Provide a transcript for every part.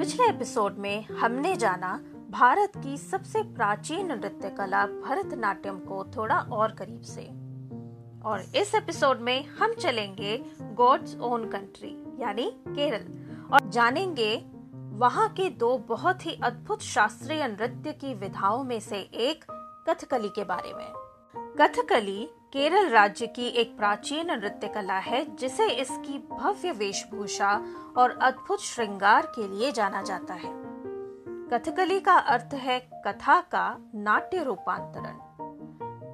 पिछले एपिसोड में हमने जाना भारत की सबसे प्राचीन नृत्य कला भरतनाट्यम को थोड़ा और करीब से। और इस एपिसोड में हम चलेंगे गॉड्स ओन कंट्री यानी केरल। और जानेंगे वहाँ के दो बहुत ही अद्भुत शास्त्रीय नृत्य की विधाओं में से एक कथकली के बारे में। कथकली केरल राज्य की एक प्राचीन नृत्य कला है, जिसे इसकी भव्य वेशभूषा और अद्भुत श्रृंगार के लिए जाना जाता है। कथकली का अर्थ है कथा का नाट्य रूपांतरण।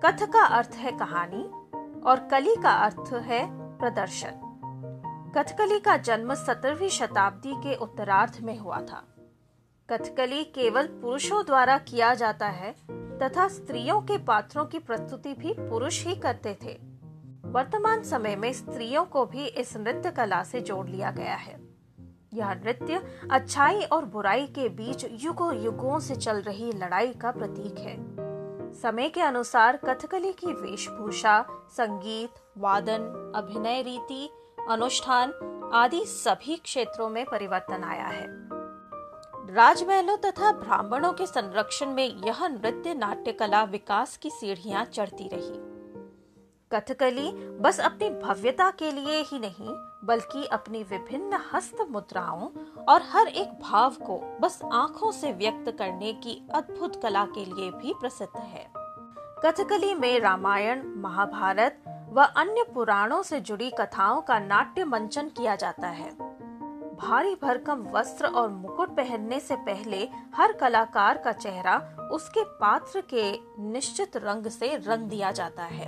कथ का अर्थ है कहानी और कली का अर्थ है प्रदर्शन। कथकली का जन्म सत्रहवीं शताब्दी के उत्तरार्ध में हुआ था। कथकली केवल पुरुषों द्वारा किया जाता है, तथा स्त्रियों के पात्रों की प्रस्तुति भी पुरुष ही करते थे। वर्तमान समय में स्त्रियों को भी इस नृत्य कला से जोड़ लिया गया है। यह नृत्य अच्छाई और बुराई के बीच युगों युगों से चल रही लड़ाई का प्रतीक है। समय के अनुसार कथकली की वेशभूषा, संगीत, वादन, अभिनय रीति, अनुष्ठान आदि सभी क्षेत्रों में परिवर्तन आया है। राजमहलों तथा ब्राह्मणों के संरक्षण में यह नृत्य नाट्य कला विकास की सीढ़ियाँ चढ़ती रही। कथकली बस अपनी भव्यता के लिए ही नहीं, बल्कि अपनी विभिन्न हस्त मुद्राओं और हर एक भाव को बस आँखों से व्यक्त करने की अद्भुत कला के लिए भी प्रसिद्ध है। कथकली में रामायण, महाभारत व अन्य पुराणों से जुड़ी कथाओं का नाट्य मंचन किया जाता है। भारी भरकम वस्त्र और मुकुट पहनने से पहले हर कलाकार का चेहरा उसके पात्र के निश्चित रंग से रंग दिया जाता है।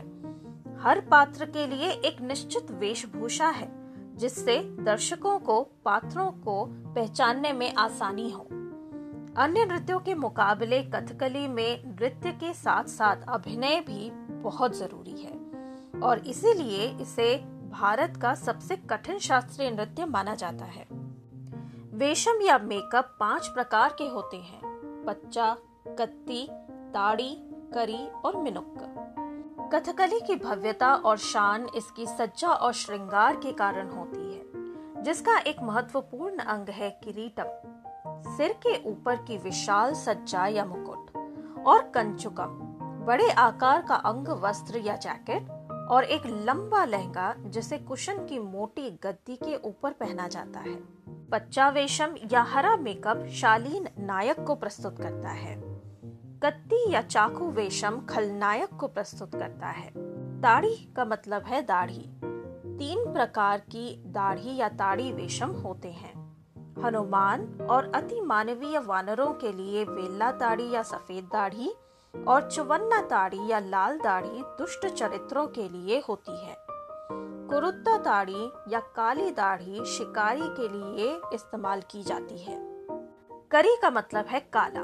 हर पात्र के लिए एक निश्चित वेशभूषा है, जिससे दर्शकों को, पात्रों को पहचानने में आसानी हो। अन्य नृत्यों के मुकाबले कथकली में नृत्य के साथ साथ अभिनय भी बहुत ज़रूरी है, और इसीलिए इसे भारत का सबसे कठिन शास्त्रीय नृत्य माना जाता है। वेशम या मेकअप पाँच प्रकार के होते हैं, बच्चा, कत्ती ताड़ी करी और मिनुक्क कथकली की भव्यता और शान इसकी सज्जा और श्रृंगार के कारण होती है, जिसका एक महत्वपूर्ण अंग है किरीटम। सिर के ऊपर की विशाल सज्जा या मुकुट और कंचुकम, बड़े आकार का अंग, वस्त्र या जैकेट और एक लंबा लहंगा जिसे कुशन की मोटी गद्दी के ऊपर पहना जाता है। बच्चा वेशम या हरा मेकअप शालीन नायक को प्रस्तुत करता है। कत्ती या चाकू वेशम खलनायक को प्रस्तुत करता है। दाढ़ी का मतलब है दाढ़ी। तीन प्रकार की दाढ़ी या ताड़ी वेशम होते हैं। हनुमान और अति मानवीय वानरों के लिए वेल्ला दाढ़ी या सफ़ेद दाढ़ी और चुवन्ना दाढ़ी या लाल दाढ़ी दुष्ट चरित्रों के लिए होती है। कुरुत्ता दाढ़ी या काली दाढ़ी शिकारी के लिए इस्तेमाल की जाती है। करी का मतलब है काला।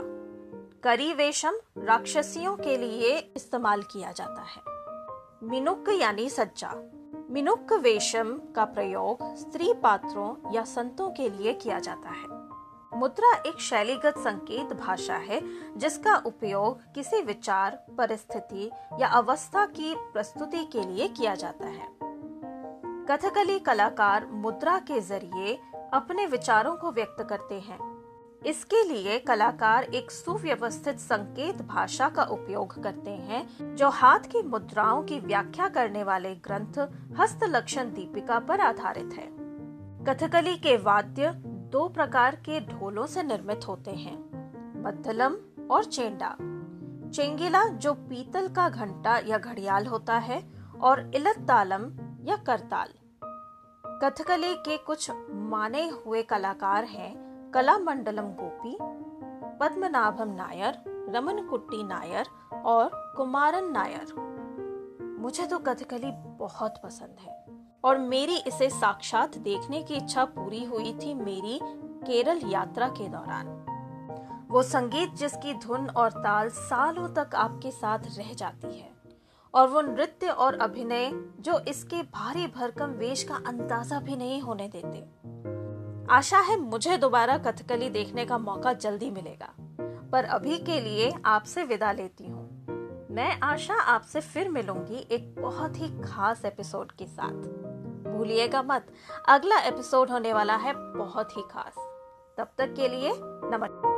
करी वेशम राक्षसियों के लिए इस्तेमाल किया जाता है। मिनुक यानी सज्जा। मिनुक वेशम का प्रयोग स्त्री पात्रों या संतों के लिए किया जाता है। मुद्रा एक शैलीगत संकेत भाषा है, जिसका उपयोग किसी विचार, परिस्थिति या अवस्था की प्रस्तुति के लिए किया जाता है। कथकली कलाकार मुद्रा के ज़रिए अपने विचारों को व्यक्त करते हैं। इसके लिए कलाकार एक सुव्यवस्थित संकेत भाषा का उपयोग करते हैं, जो हाथ की मुद्राओं की व्याख्या करने वाले ग्रंथ हस्त लक्षण दीपिका पर आधारित है। कथकली के वाद्य दो प्रकार के ढोलों से निर्मित होते हैं मद्धलम और चेंडा। चेंगिला, जो पीतल का घंटा या घड़ियाल होता है, और इलत तालम या करताल। कथकली के कुछ माने हुए कलाकार हैं कला मंडलम गोपी, पद्मनाभम नायर, रमन कुट्टी नायर और कुमारन नायर। मुझे तो कथकली बहुत पसंद है। और मेरी इसे साक्षात देखने की इच्छा पूरी हुई थी मेरी केरल यात्रा के दौरान। वो संगीत जिसकी धुन और ताल सालों तक आपके साथ रह जाती है, और वो नृत्य और अभिनय जो इसके भारी भरकम वेश का अंदाज़ा भी नहीं होने देते। आशा है मुझे दोबारा कथकली देखने का मौका जल्दी मिलेगा, पर अभी के लिए आपसे विदा लेती हूँ। मैं आशा आपसे फिर मिलूँगी एक बहुत ही खास एपिसोड के साथ। भूलिएगा मत। अगला एपिसोड होने वाला है बहुत ही खास। तब तक के लिए नमस्कार।